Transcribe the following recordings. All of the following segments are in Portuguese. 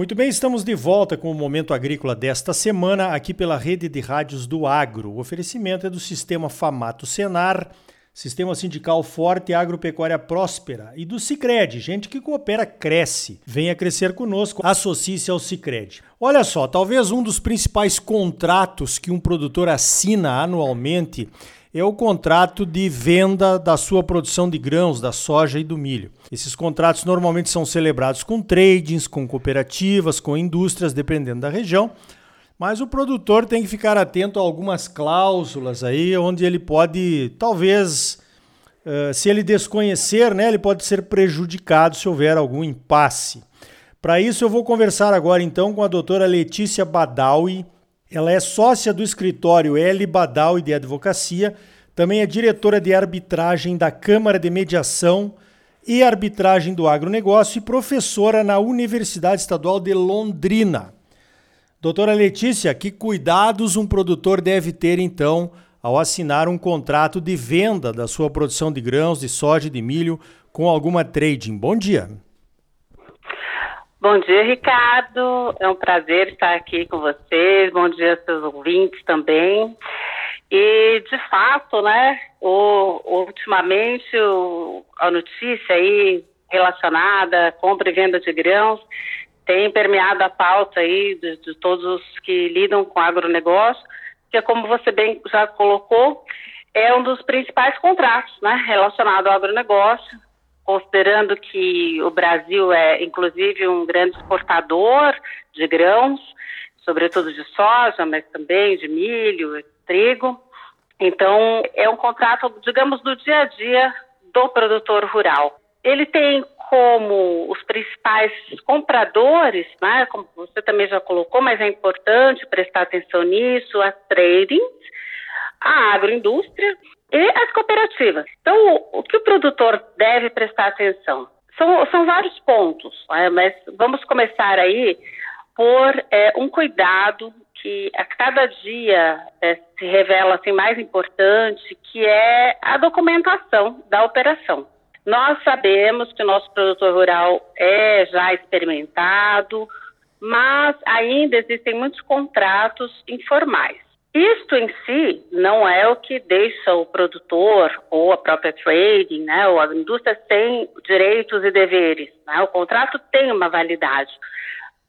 Muito bem, estamos de volta com o Momento Agrícola desta semana, aqui pela rede de rádios do Agro. O oferecimento é do Sistema Famato Senar, Sistema Sindical Forte e Agropecuária Próspera e do Cicred, gente que coopera cresce. Venha crescer conosco, associe-se ao Cicred. Olha só, talvez um dos principais contratos que um produtor assina anualmente é o contrato de venda da sua produção de grãos, da soja e do milho. Esses contratos normalmente são celebrados com tradings, com cooperativas, com indústrias, dependendo da região. Mas o produtor tem que ficar atento a algumas cláusulas aí, onde ele pode, talvez, uh, se ele desconhecer, né, ele pode ser prejudicado se houver algum impasse. Para isso, eu vou conversar agora então com a doutora Letícia Badawi, ela é sócia do escritório L. Badal de Advocacia, também é diretora de arbitragem da Câmara de Mediação e Arbitragem do Agronegócio e professora na Universidade Estadual de Londrina. Doutora Letícia, que cuidados um produtor deve ter então ao assinar um contrato de venda da sua produção de grãos, de soja e de milho com alguma trading? Bom dia. Bom dia, Ricardo. É um prazer estar aqui com vocês. Bom dia aos seus ouvintes também. E, de fato, né, o, ultimamente o, a notícia aí relacionada à compra e venda de grãos tem permeado a pauta aí de, de todos os que lidam com agronegócio, que, como você bem já colocou, é um dos principais contratos né, relacionado ao agronegócio, considerando que o Brasil é, inclusive, um grande exportador de grãos, sobretudo de soja, mas também de milho, trigo. Então, é um contrato, digamos, do dia a dia do produtor rural. Ele tem como os principais compradores, né, como você também já colocou, mas é importante prestar atenção nisso, as tradings, a agroindústria e as cooperativas. Então, o, que o produtor deve prestar atenção? São, são vários pontos, né? mas vamos começar aí por é, um cuidado que a cada dia é, se revela assim, mais importante, que é a documentação da operação. Nós sabemos que o nosso produtor rural é já experimentado, mas ainda existem muitos contratos informais. Isto em si não é o que deixa o produtor ou a própria trading, né, ou a indústria sem direitos e deveres. Né? O contrato tem uma validade.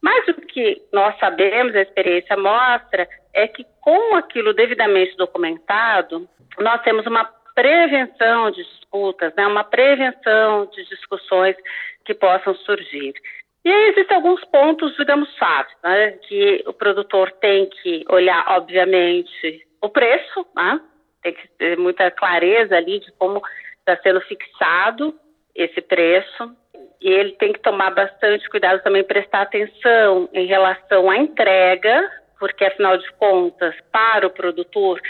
Mas o que nós sabemos, a experiência mostra, é que com aquilo devidamente documentado, nós temos uma prevenção de disputas, né, uma prevenção de discussões que possam surgir. E aí existem alguns pontos, digamos, fáceis, né, que o produtor tem que olhar, obviamente, o preço, né, tem que ter muita clareza ali de como está sendo fixado esse preço. E ele tem que tomar bastante cuidado também, prestar atenção em relação à entrega, porque afinal de contas, para o produtor,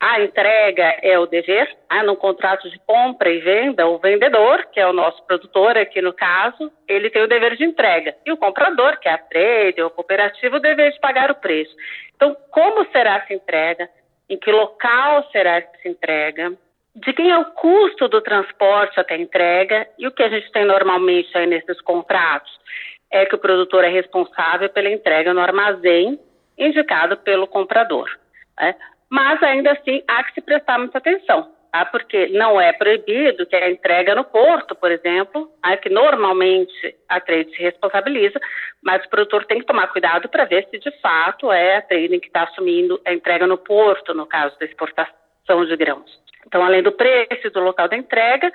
a entrega é o dever, né? no contrato de compra e venda, o vendedor, que é o nosso produtor aqui no caso, ele tem o dever de entrega. E o comprador, que é a trade ou cooperativa, o dever de pagar o preço. Então, como será essa entrega? Em que local será essa entrega? De quem é o custo do transporte até a entrega? E o que a gente tem normalmente aí nesses contratos é que o produtor é responsável pela entrega no armazém indicado pelo comprador. Né? Mas ainda assim há que se prestar muita atenção, tá? porque não é proibido que a entrega no porto, por exemplo, é que normalmente a trade se responsabiliza, mas o produtor tem que tomar cuidado para ver se de fato é a trade que está assumindo a entrega no porto, no caso da exportação de grãos. Então, além do preço do local da entrega,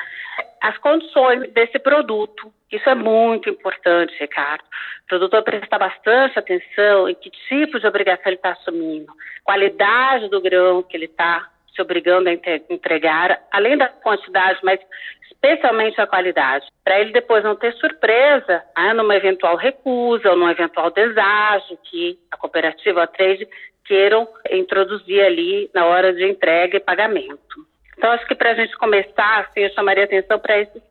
as condições desse produto. Isso é muito importante, Ricardo. O produtor prestar bastante atenção em que tipo de obrigação ele está assumindo, qualidade do grão que ele está se obrigando a entregar, além da quantidade, mas especialmente a qualidade, para ele depois não ter surpresa né, numa eventual recusa ou num eventual deságio que a cooperativa a trade queiram introduzir ali na hora de entrega e pagamento. Então, acho que para a gente começar, assim, eu chamaria atenção para esses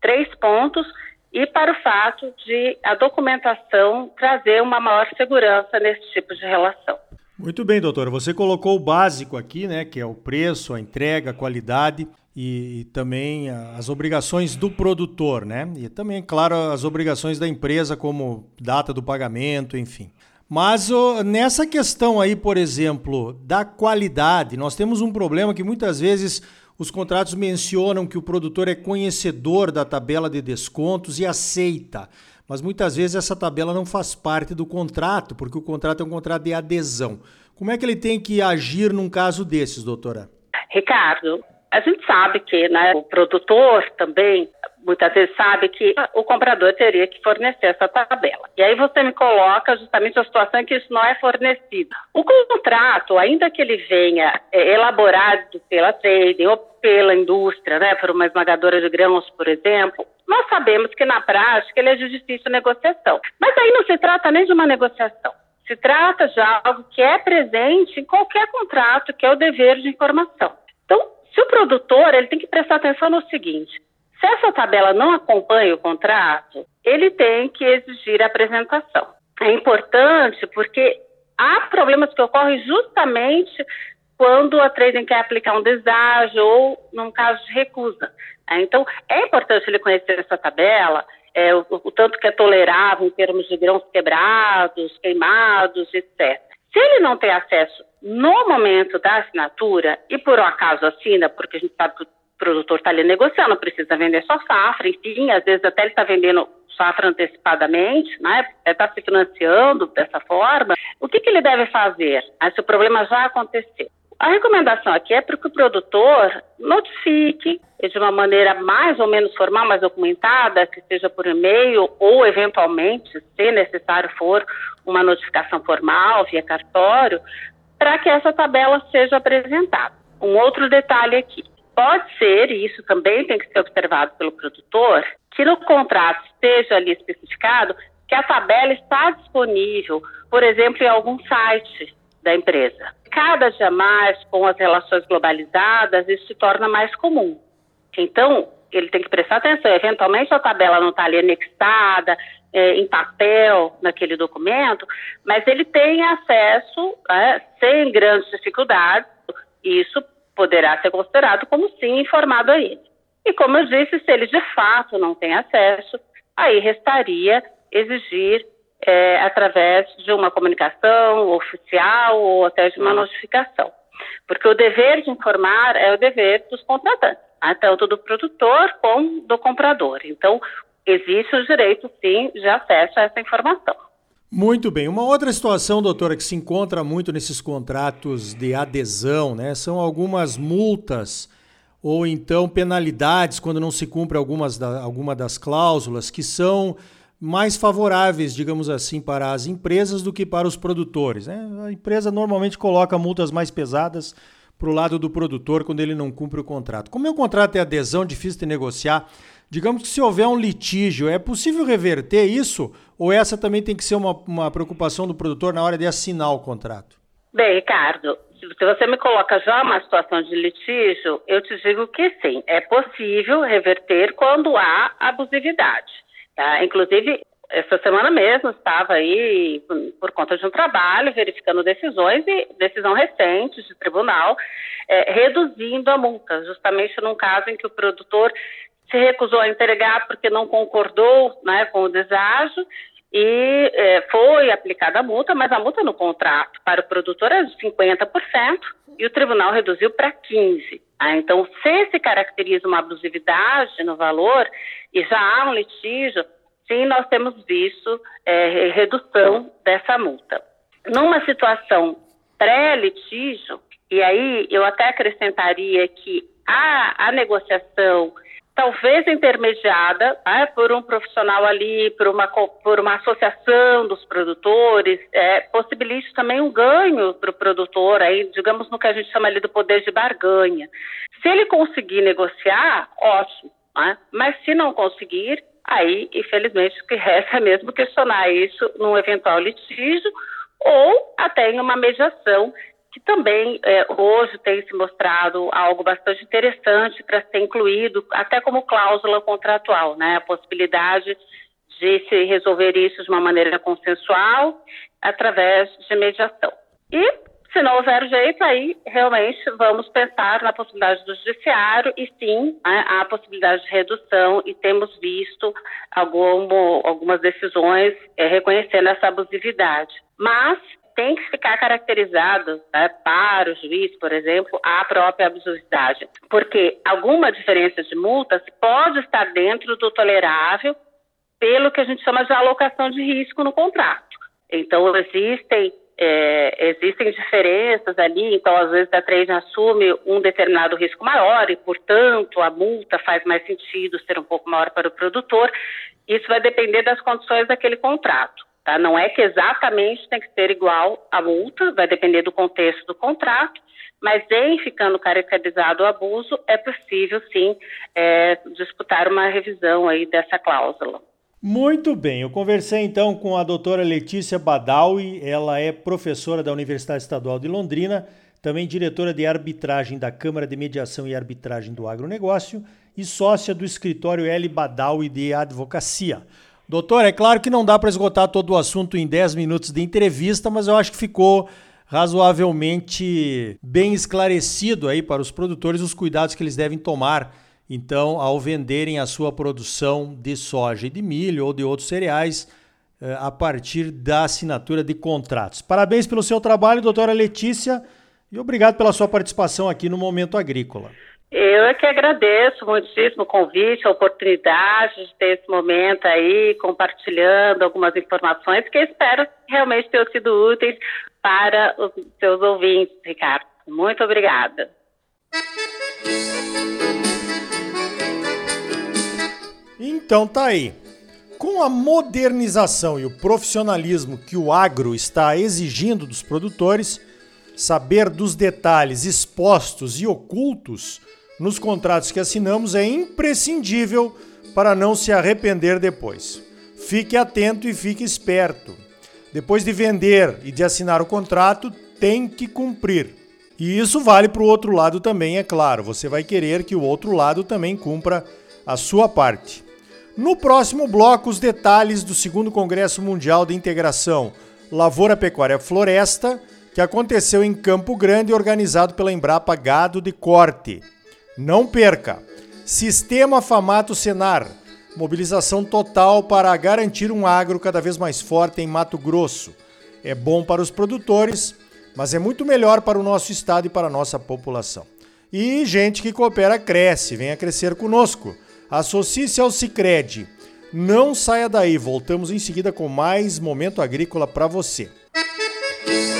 três pontos e para o fato de a documentação trazer uma maior segurança nesse tipo de relação. Muito bem, doutora. Você colocou o básico aqui, né, que é o preço, a entrega, a qualidade. e, e, também as obrigações do produtor, né? E também, claro, as obrigações da empresa, como data do pagamento, enfim. Mas oh, nessa questão aí, por exemplo, da qualidade, nós temos um problema que muitas vezes os contratos mencionam que o produtor é conhecedor da tabela de descontos e aceita. Mas muitas vezes essa tabela não faz parte do contrato, porque o contrato é um contrato de adesão. Como é que ele tem que agir num caso desses, doutora? Ricardo, a gente sabe que né, o produtor também muitas vezes sabe que o comprador teria que fornecer essa tabela. E aí você me coloca justamente a situação em que isso não é fornecido. O contrato, ainda que ele venha é, elaborado pela trading ou pela indústria, né, por uma esmagadora de grãos, por exemplo, nós sabemos que na prática ele é de difícil negociação. Mas aí não se trata nem de uma negociação. Se trata de algo que é presente em qualquer contrato, que é o dever de informação. Então, se o produtor, ele tem que prestar atenção no seguinte: se essa tabela não acompanha o contrato, ele tem que exigir a apresentação. É importante porque há problemas que ocorrem justamente quando a trading quer aplicar um deságio ou num caso de recusa. É, então, é importante ele conhecer essa tabela, é, o, o, tanto que é tolerável em termos de grãos quebrados, queimados, etc. Se ele não tem acesso no momento da assinatura, e por um acaso assina, porque a gente sabe que produtor está ali negociando, precisa vender sua safra, enfim, às vezes até ele está vendendo safra antecipadamente, né, está se financiando dessa forma, o que, que ele deve fazer ah, se o problema já aconteceu? A recomendação aqui é para que o produtor notifique de uma maneira mais ou menos formal, mais documentada, que seja por e-mail ou, eventualmente, se necessário for, uma notificação formal via cartório, para que essa tabela seja apresentada. Um outro detalhe aqui. Pode ser, e isso também tem que ser observado pelo produtor, que no contrato esteja ali especificado que a tabela está disponível, por exemplo, em algum site da empresa. Cada dia mais, com as relações globalizadas, isso se torna mais comum. Então, ele tem que prestar atenção. Eventualmente, a tabela não está ali anexada, é, em papel, naquele documento, mas ele tem acesso, é, sem grandes dificuldades, isso poderá ser considerado como sim informado a ele. E como eu disse, se ele de fato não tem acesso, aí restaria exigir é, através de uma comunicação oficial ou até de uma notificação. Porque o dever de informar é o dever dos contratantes, né? tanto do produtor como do comprador. Então, existe o direito, sim, de acesso a essa informação. Muito bem. Uma outra situação, doutora, que se encontra muito nesses contratos de adesão, né, são algumas multas ou então penalidades quando não se cumpre algumas da, alguma das cláusulas que são mais favoráveis, digamos assim, para as empresas do que para os produtores. Né? A empresa normalmente coloca multas mais pesadas para o lado do produtor quando ele não cumpre o contrato. Como é um contrato de adesão difícil de negociar, digamos que se houver um litígio, é possível reverter isso ou essa também tem que ser uma, uma preocupação do produtor na hora de assinar o contrato? Bem, Ricardo, se você me coloca já uma situação de litígio, eu te digo que sim, é possível reverter quando há abusividade. Tá? Inclusive, essa semana mesmo estava aí por conta de um trabalho verificando decisões e decisão recente de tribunal é, reduzindo a multa, justamente num caso em que o produtor se recusou a entregar porque não concordou né, com o deságio e é, foi aplicada a multa, mas a multa no contrato para o produtor é de 50% e o tribunal reduziu para 15%. Ah, então, se se caracteriza uma abusividade no valor e já há um litígio, sim, nós temos visto é, redução dessa multa. Numa situação pré-litígio, e aí eu até acrescentaria que a, a negociação talvez intermediada né, por um profissional ali, por uma, por uma associação dos produtores, é, possibilite também um ganho para o produtor, aí, digamos no que a gente chama ali do poder de barganha. Se ele conseguir negociar, ótimo, né? mas se não conseguir, aí, infelizmente, o que resta é mesmo questionar isso num eventual litígio ou até em uma mediação que também é, hoje tem se mostrado algo bastante interessante para ser incluído, até como cláusula contratual, né? A possibilidade de se resolver isso de uma maneira consensual através de mediação. E se não houver jeito, aí realmente vamos pensar na possibilidade do judiciário e sim né, a possibilidade de redução e temos visto algum, algumas decisões é, reconhecendo essa abusividade. Mas tem que ficar caracterizado né, para o juiz, por exemplo, a própria abusividade, porque alguma diferença de multas pode estar dentro do tolerável pelo que a gente chama de alocação de risco no contrato. Então, existem é, existem diferenças ali, então às vezes a trade assume um determinado risco maior e, portanto, a multa faz mais sentido ser um pouco maior para o produtor. Isso vai depender das condições daquele contrato. Tá? Não é que exatamente tem que ser igual a multa, vai depender do contexto do contrato, mas em ficando caracterizado o abuso, é possível sim é, disputar uma revisão aí dessa cláusula. Muito bem, eu conversei então com a doutora Letícia Badawi, ela é professora da Universidade Estadual de Londrina, também diretora de arbitragem da Câmara de Mediação e Arbitragem do Agronegócio e sócia do escritório L. Badawi de Advocacia. Doutor, é claro que não dá para esgotar todo o assunto em 10 minutos de entrevista, mas eu acho que ficou razoavelmente bem esclarecido aí para os produtores os cuidados que eles devem tomar, então, ao venderem a sua produção de soja e de milho ou de outros cereais eh, a partir da assinatura de contratos. Parabéns pelo seu trabalho, doutora Letícia, e obrigado pela sua participação aqui no Momento Agrícola. Eu é que agradeço muitíssimo o convite, a oportunidade de ter esse momento aí, compartilhando algumas informações que espero realmente ter sido úteis para os seus ouvintes, Ricardo. Muito obrigada. Então tá aí. Com a modernização e o profissionalismo que o agro está exigindo dos produtores, saber dos detalhes expostos e ocultos nos contratos que assinamos é imprescindível para não se arrepender depois. Fique atento e fique esperto. Depois de vender e de assinar o contrato, tem que cumprir. E isso vale para o outro lado também, é claro. Você vai querer que o outro lado também cumpra a sua parte. No próximo bloco, os detalhes do segundo Congresso Mundial de Integração Lavoura, Pecuária Floresta, que aconteceu em Campo Grande, organizado pela Embrapa Gado de Corte. Não perca! Sistema Famato Senar. Mobilização total para garantir um agro cada vez mais forte em Mato Grosso. É bom para os produtores, mas é muito melhor para o nosso estado e para a nossa população. E gente que coopera cresce, venha crescer conosco. Associe-se ao Cicred. Não saia daí, voltamos em seguida com mais momento agrícola para você. Música